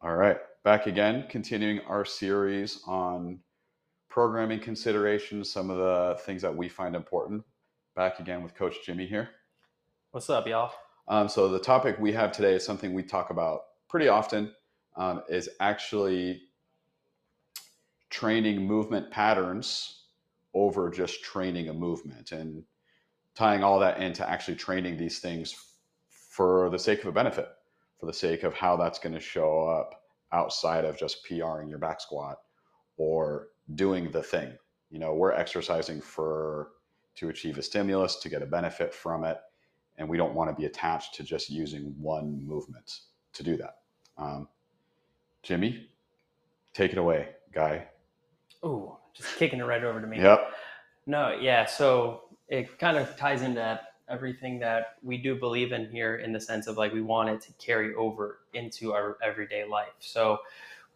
All right, back again, continuing our series on programming considerations, some of the things that we find important. Back again with Coach Jimmy here. What's up, y'all? Um, so the topic we have today is something we talk about pretty often. Um, is actually training movement patterns over just training a movement and tying all that into actually training these things for the sake of a benefit, for the sake of how that's going to show up outside of just PRing your back squat or doing the thing. You know, we're exercising for to achieve a stimulus, to get a benefit from it, and we don't want to be attached to just using one movement to do that. Um, Jimmy, take it away, guy. Ooh, just kicking it right over to me. Yep. No, yeah. So it kind of ties into everything that we do believe in here in the sense of like we want it to carry over into our everyday life. So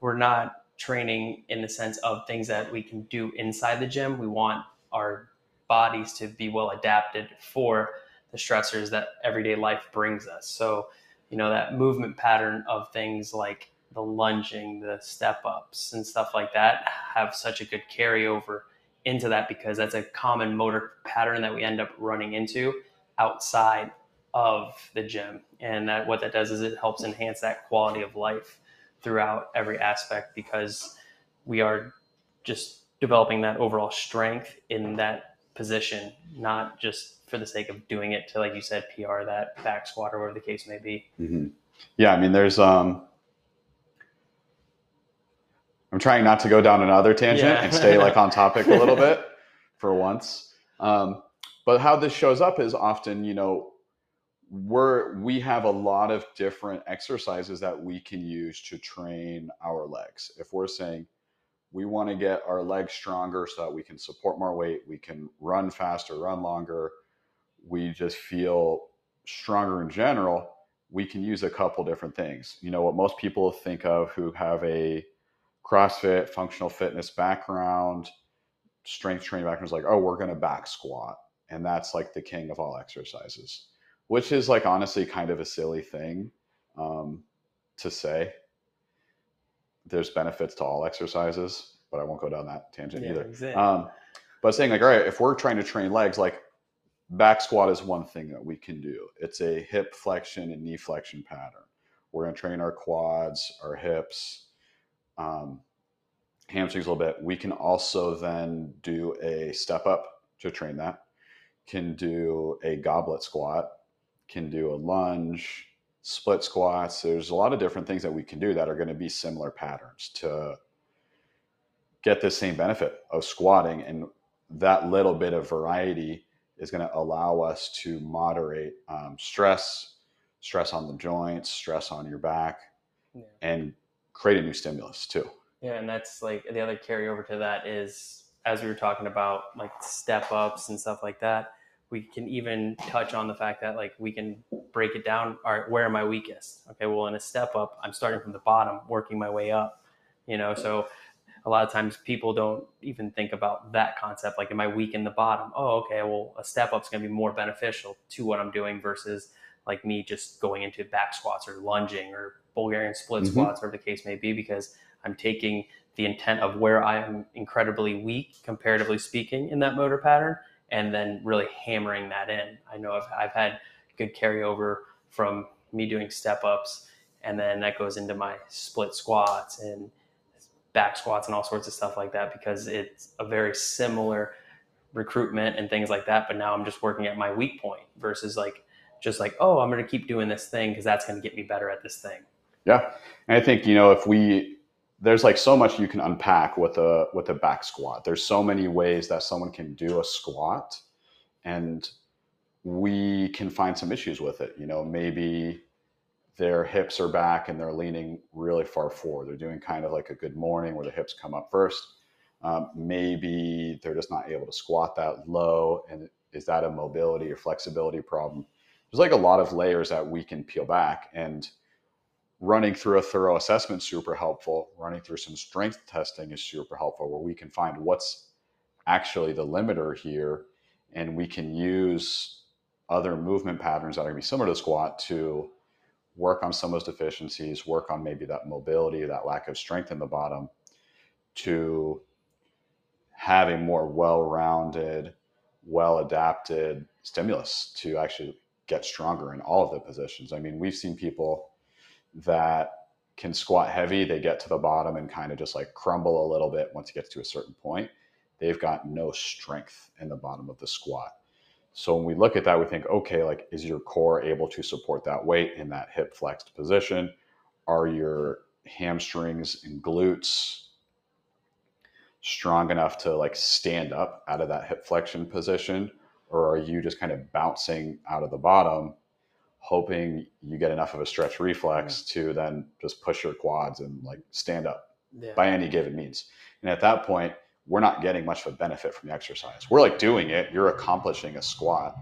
we're not training in the sense of things that we can do inside the gym. We want our bodies to be well adapted for the stressors that everyday life brings us. So, you know, that movement pattern of things like the lunging, the step ups, and stuff like that have such a good carryover into that because that's a common motor pattern that we end up running into outside of the gym. And that what that does is it helps enhance that quality of life throughout every aspect because we are just developing that overall strength in that position, not just for the sake of doing it to, like you said, PR that back squat or whatever the case may be. Mm-hmm. Yeah, I mean, there's um, I'm trying not to go down another tangent Yeah. and stay like on topic a little bit for once. Um, but how this shows up is often, you know, we're we have a lot of different exercises that we can use to train our legs. If we're saying we want to get our legs stronger so that we can support more weight, we can run faster, run longer, we just feel stronger in general, we can use a couple different things. You know, what most people think of who have a CrossFit, functional fitness background, strength training background is like, oh, we're going to back squat. And that's like the king of all exercises, which is like honestly kind of a silly thing um, to say. There's benefits to all exercises, but I won't go down that tangent either. exactly. Um, but saying like, all right, if we're trying to train legs, like back squat is one thing that we can do. It's a hip flexion and knee flexion pattern. We're going to train our quads, our hips, um, hamstrings a little bit. We can also then do a step up to train that. Can do a goblet squat. Can do a lunge, split squats. There's a lot of different things that we can do that are going to be similar patterns to get the same benefit of squatting. And that little bit of variety is going to allow us to moderate um, stress, stress on the joints, stress on your back, Yeah. and create a new stimulus too. Yeah, and that's like the other carryover to that is as we were talking about like step ups and stuff like that, we can even touch on the fact that like we can break it down. All right, where am I weakest? Okay, well in a step up, I'm starting from the bottom, working my way up. You know, so a lot of times people don't even think about that concept. Like, am I weak in the bottom? Oh, okay. Well, a step up is going to be more beneficial to what I'm doing versus like me just going into back squats or lunging or Bulgarian split Mhm. squats, or the case may be, because I'm taking the intent of where I am incredibly weak, comparatively speaking, in that motor pattern, and then really hammering that in. I know I've, I've had good carryover from me doing step ups, and then that goes into my split squats and back squats and all sorts of stuff like that because it's a very similar recruitment and things like that. But now I'm just working at my weak point versus like just like, oh, I'm going to keep doing this thing because that's going to get me better at this thing. Yeah, and I think you know if we there's like so much you can unpack with a with a back squat. There's so many ways that someone can do a squat, and we can find some issues with it. You know, maybe their hips are back and they're leaning really far forward. They're doing kind of like a good morning where the hips come up first. Um, maybe they're just not able to squat that low, and is that a mobility or flexibility problem? There's like a lot of layers that we can peel back and running through a thorough assessment super helpful. Running through some strength testing is super helpful where we can find what's actually the limiter here and we can use other movement patterns that are going to be similar to squat to work on some of those deficiencies, work on maybe that mobility, that lack of strength in the bottom to have a more well-rounded, well-adapted stimulus to actually get stronger in all of the positions. I mean, we've seen people that can squat heavy, they get to the bottom and kind of just like crumble a little bit once it gets to a certain point. They've got no strength in the bottom of the squat. So when we look at that, we think, okay, like is your core able to support that weight in that hip flexed position? Are your hamstrings and glutes strong enough to like stand up out of that hip flexion position? Or are you just kind of bouncing out of the bottom, hoping you get enough of a stretch reflex mm-hmm. to then just push your quads and like stand up yeah. by any given means? And at that point, we're not getting much of a benefit from the exercise. We're like doing it, you're accomplishing a squat,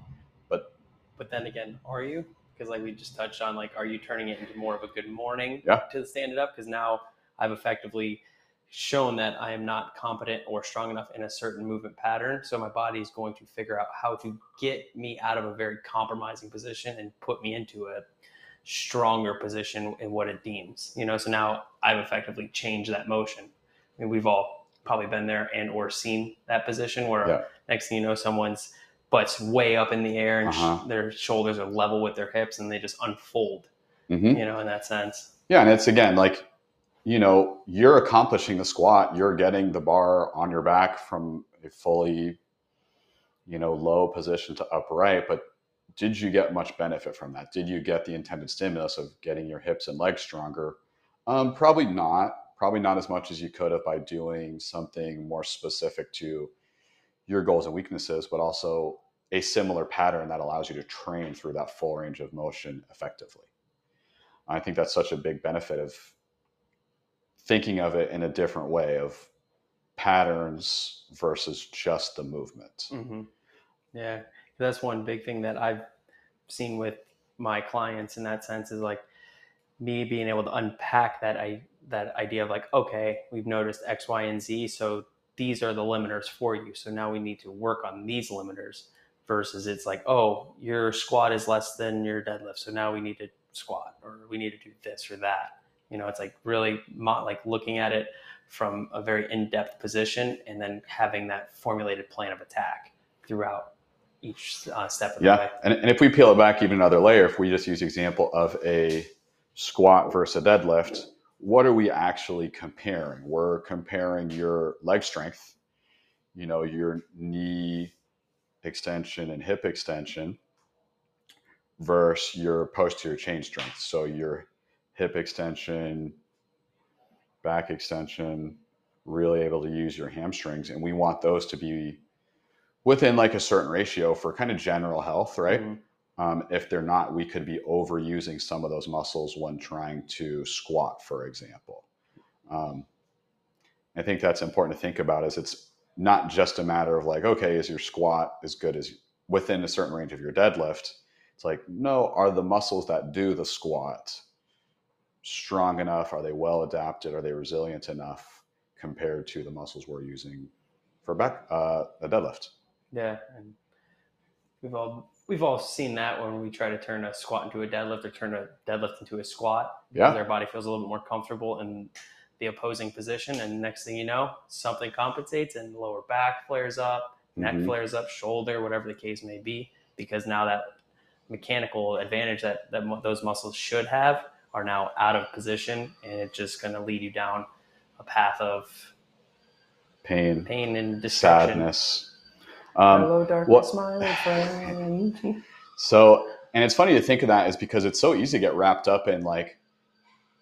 but but then again, are you? Because like we just touched on, like, are you turning it into more of a good morning yeah. to stand it up? Because now I've effectively shown that I am not competent or strong enough in a certain movement pattern. So my body is going to figure out how to get me out of a very compromising position and put me into a stronger position in what it deems. You know, so now I've effectively changed that motion. I mean, we've all probably been there and or seen that position where yeah. next thing you know, someone's butt's way up in the air and uh-huh. sh- their shoulders are level with their hips and they just unfold. Mm-hmm. You know, in that sense. Yeah, and it's again like you know, you're accomplishing the squat, you're getting the bar on your back from a fully, you know, low position to upright, but did you get much benefit from that? Did you get the intended stimulus of getting your hips and legs stronger? Um, probably not. Probably not as much as you could have by doing something more specific to your goals and weaknesses, but also a similar pattern that allows you to train through that full range of motion effectively. I think that's such a big benefit of thinking of it in a different way of patterns versus just the movement. Mm-hmm. Yeah, that's one big thing that I've seen with my clients in that sense is like me being able to unpack that I that idea of like, okay, we've noticed X, Y, and Z, so these are the limiters for you. So now we need to work on these limiters versus it's like, oh, your squat is less than your deadlift, so now we need to squat or we need to do this or that. You know, it's like really mo- like looking at it from a very in-depth position and then having that formulated plan of attack throughout each uh, step of yeah. the way. And, and if we peel it back even another layer, if we just use the example of a squat versus a deadlift, what are we actually comparing? We're comparing your leg strength, you know, your knee extension and hip extension versus your posterior chain strength. So your hip extension, back extension, really able to use your hamstrings. And we want those to be within like a certain ratio for kind of general health, right? Mm-hmm. Um, if they're not, we could be overusing some of those muscles when trying to squat, for example. Um, I think that's important to think about is it's not just a matter of like, okay, is your squat as good as within a certain range of your deadlift? It's like, no, are the muscles that do the squat strong enough? Are they well adapted? Are they resilient enough compared to the muscles we're using for back uh, a deadlift? Yeah, and we've all we've all seen that when we try to turn a squat into a deadlift or turn a deadlift into a squat. Yeah, our body feels a little bit more comfortable in the opposing position, and next thing you know, something compensates and lower back flares up, neck mm-hmm. flares up, shoulder, whatever the case may be, because now that mechanical advantage that, that those muscles should have are now out of position and it's just going to lead you down a path of pain, pain and destruction. sadness. Um, Hello, darkness, my friend. so, and it's funny to think of that is because it's so easy to get wrapped up in like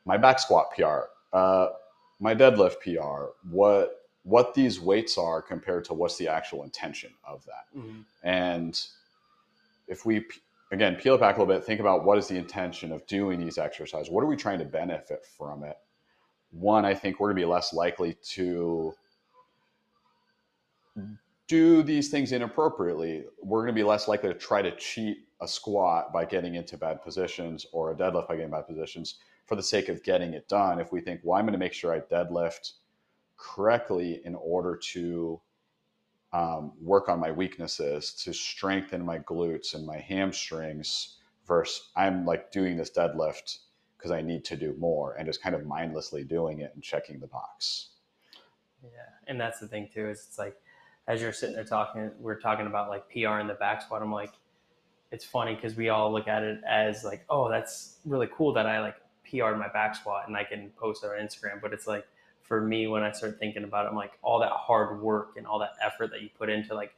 my back squat PR, uh, my deadlift PR, what what these weights are compared to what's the actual intention of that. Mm-hmm. And if we again, peel it back a little bit, think about what is the intention of doing these exercises? What are we trying to benefit from it? One, I think we're going to be less likely to do these things inappropriately. We're going to be less likely to try to cheat a squat by getting into bad positions or a deadlift by getting bad positions for the sake of getting it done. If we think, well, I'm going to make sure I deadlift correctly in order to um, work on my weaknesses to strengthen my glutes and my hamstrings versus I'm like doing this deadlift because I need to do more and just kind of mindlessly doing it and checking the box. Yeah, and that's the thing too. Is it's like as you're sitting there talking, we're talking about like PR in the back squat. I'm like, it's funny because we all look at it as like, oh, that's really cool that I like PR'd my back squat and I can post it on Instagram. But it's like for me, when I start thinking about it, I'm like, all that hard work and all that effort that you put into like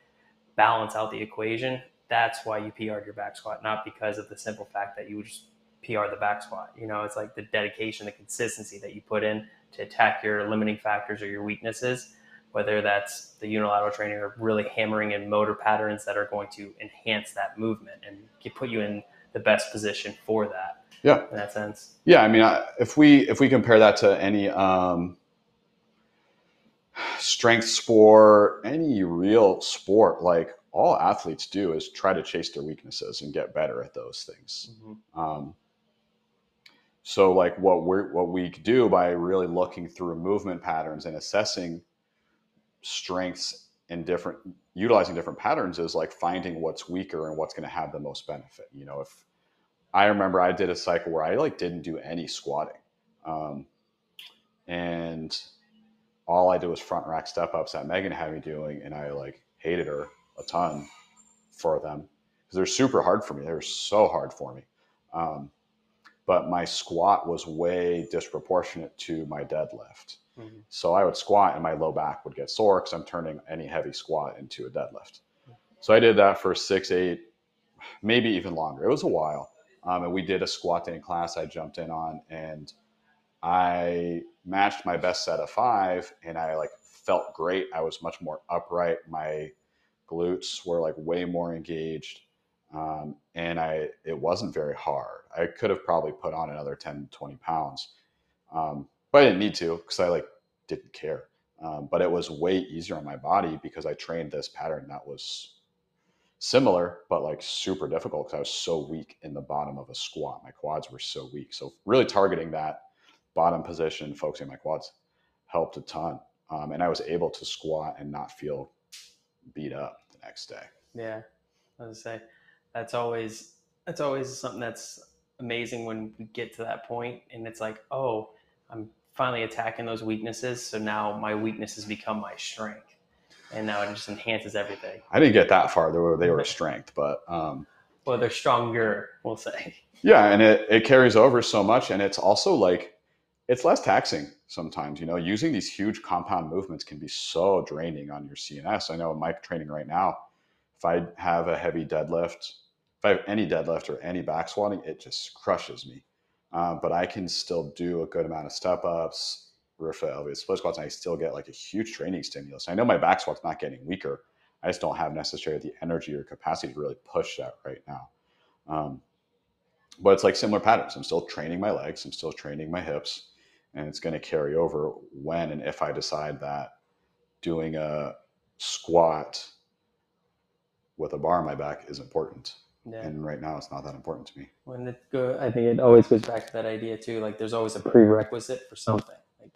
balance out the equation. That's why you PR'd your back squat, not because of the simple fact that you just PR the back squat. You know, it's like the dedication, the consistency that you put in to attack your limiting factors or your weaknesses, whether that's the unilateral training or really hammering in motor patterns that are going to enhance that movement and put you in the best position for that. Yeah. In that sense. Yeah. I mean, if we, if we compare that to any, um, strength sport, any real sport, like all athletes do is try to chase their weaknesses and get better at those things. Mm-hmm. Um, so like what we what we do by really looking through movement patterns and assessing strengths in different utilizing different patterns is like finding what's weaker and what's going to have the most benefit. You know, if I remember I did a cycle where I like didn't do any squatting. Um, and all I did was front rack step ups that Megan had me doing, and I like hated her a ton for them because they're super hard for me. They're so hard for me. Um, but my squat was way disproportionate to my deadlift. Mm-hmm. So I would squat and my low back would get sore because I'm turning any heavy squat into a deadlift. So I did that for six, eight, maybe even longer. It was a while. Um, and we did a squat day in class I jumped in on and I matched my best set of five and I like felt great. I was much more upright. My glutes were like way more engaged. Um, and I, it wasn't very hard. I could have probably put on another 10, 20 pounds. Um, but I didn't need to because I like didn't care. Um, but it was way easier on my body because I trained this pattern that was similar, but like super difficult because I was so weak in the bottom of a squat. My quads were so weak. So really targeting that bottom position, focusing my quads, helped a ton. Um, and I was able to squat and not feel beat up the next day. Yeah, I was say that's always that's always something that's amazing when we get to that point, and it's like, oh, I'm finally attacking those weaknesses. So now my weaknesses become my strength, and now it just enhances everything. I didn't get that far. They were they were strength, but um, well, they're stronger. We'll say. Yeah, and it it carries over so much, and it's also like it's less taxing sometimes. You know, using these huge compound movements can be so draining on your CNS. I know in my training right now, if I have a heavy deadlift, if I have any deadlift or any back squatting, it just crushes me. Um, but I can still do a good amount of step ups, rear elevated split squats, and I still get like a huge training stimulus. I know my back squat's not getting weaker. I just don't have necessarily the energy or capacity to really push that right now. Um, but it's like similar patterns. I'm still training my legs. I'm still training my hips and it's going to carry over when and if I decide that doing a squat with a bar on my back is important. Yeah. And right now, it's not that important to me. When it go, I think it always goes back to that idea too. Like, there's always a prerequisite for something. Like,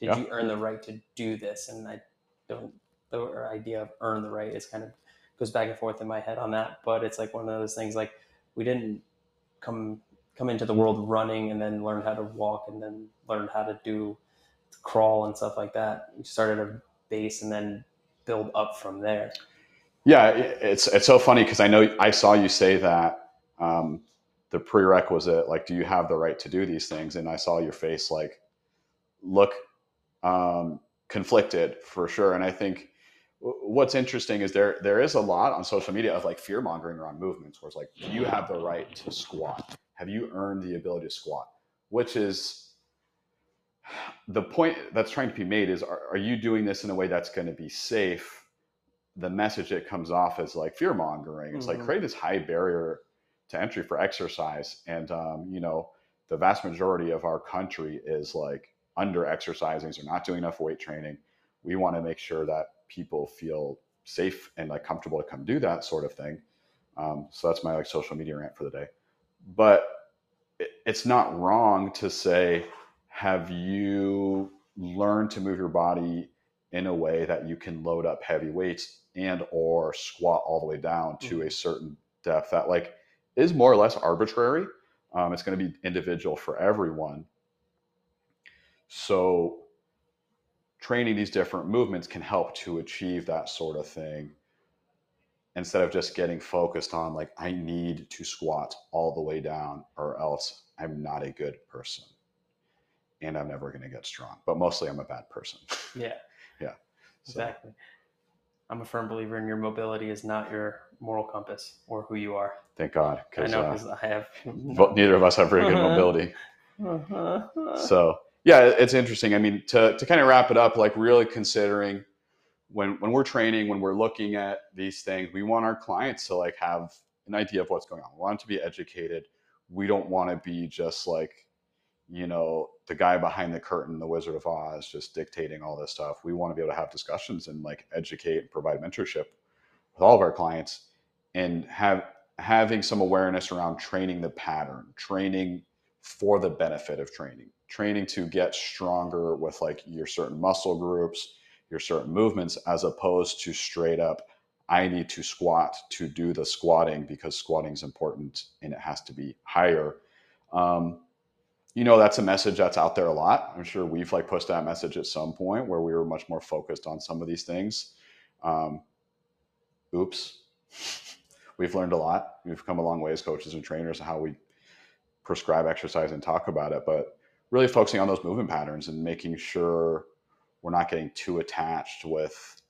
did yeah. you earn the right to do this? And I don't. The idea of earn the right is kind of goes back and forth in my head on that. But it's like one of those things. Like, we didn't come come into the world running and then learn how to walk and then learn how to do crawl and stuff like that. You start at a base and then build up from there. Yeah, it's it's so funny because I know I saw you say that um, the prerequisite, like, do you have the right to do these things? And I saw your face like look um, conflicted for sure. And I think what's interesting is there there is a lot on social media of like fear mongering around movements, where it's like, do you have the right to squat? Have you earned the ability to squat? Which is the point that's trying to be made is are, are you doing this in a way that's going to be safe? The message that comes off as like fear mongering. It's mm-hmm. like create this high barrier to entry for exercise. And, um, you know, the vast majority of our country is like under exercising, so not doing enough weight training. We want to make sure that people feel safe and like comfortable to come do that sort of thing. Um, so that's my like social media rant for the day but it's not wrong to say, have you learned to move your body in a way that you can load up heavy weights and or squat all the way down to mm-hmm. a certain depth that like is more or less arbitrary. Um, it's going to be individual for everyone. So, training these different movements can help to achieve that sort of thing instead of just getting focused on, like, I need to squat all the way down or else I'm not a good person and I'm never going to get strong. But mostly, I'm a bad person. Yeah. yeah. So. Exactly. I'm a firm believer in your mobility is not your moral compass or who you are. Thank God. I know because uh, I have. neither of us have very good mobility. so yeah, it's interesting. I mean, to, to kind of wrap it up, like really considering when when we're training, when we're looking at these things, we want our clients to like have an idea of what's going on. We want to be educated. We don't want to be just like, you know, the guy behind the curtain, the Wizard of Oz, just dictating all this stuff. We want to be able to have discussions and like educate and provide mentorship with all of our clients and have having some awareness around training the pattern, training for the benefit of training, training to get stronger with like your certain muscle groups, your certain movements, as opposed to straight up, I need to squat to do the squatting because squatting is important and it has to be higher. Um, you know that's a message that's out there a lot. I'm sure we've like pushed that message at some point where we were much more focused on some of these things. Um, oops. We've learned a lot. We've come a long way as coaches and trainers how we prescribe exercise and talk about it but really focusing on those movement patterns and making sure we're not getting too attached with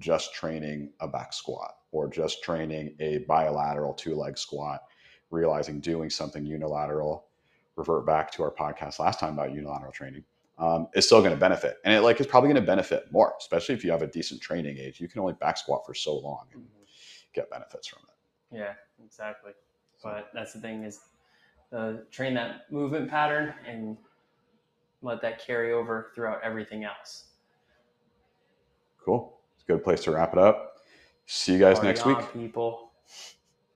just training a back squat or just training a bilateral two leg squat realizing doing something unilateral revert back to our podcast last time about unilateral training, um, is still going to benefit. And it like is probably going to benefit more, especially if you have a decent training age. You can only back squat for so long and mm-hmm. get benefits from it. Yeah, exactly. But that's the thing is uh, train that movement pattern and let that carry over throughout everything else. Cool. It's a good place to wrap it up. See you guys Party next on, week. People.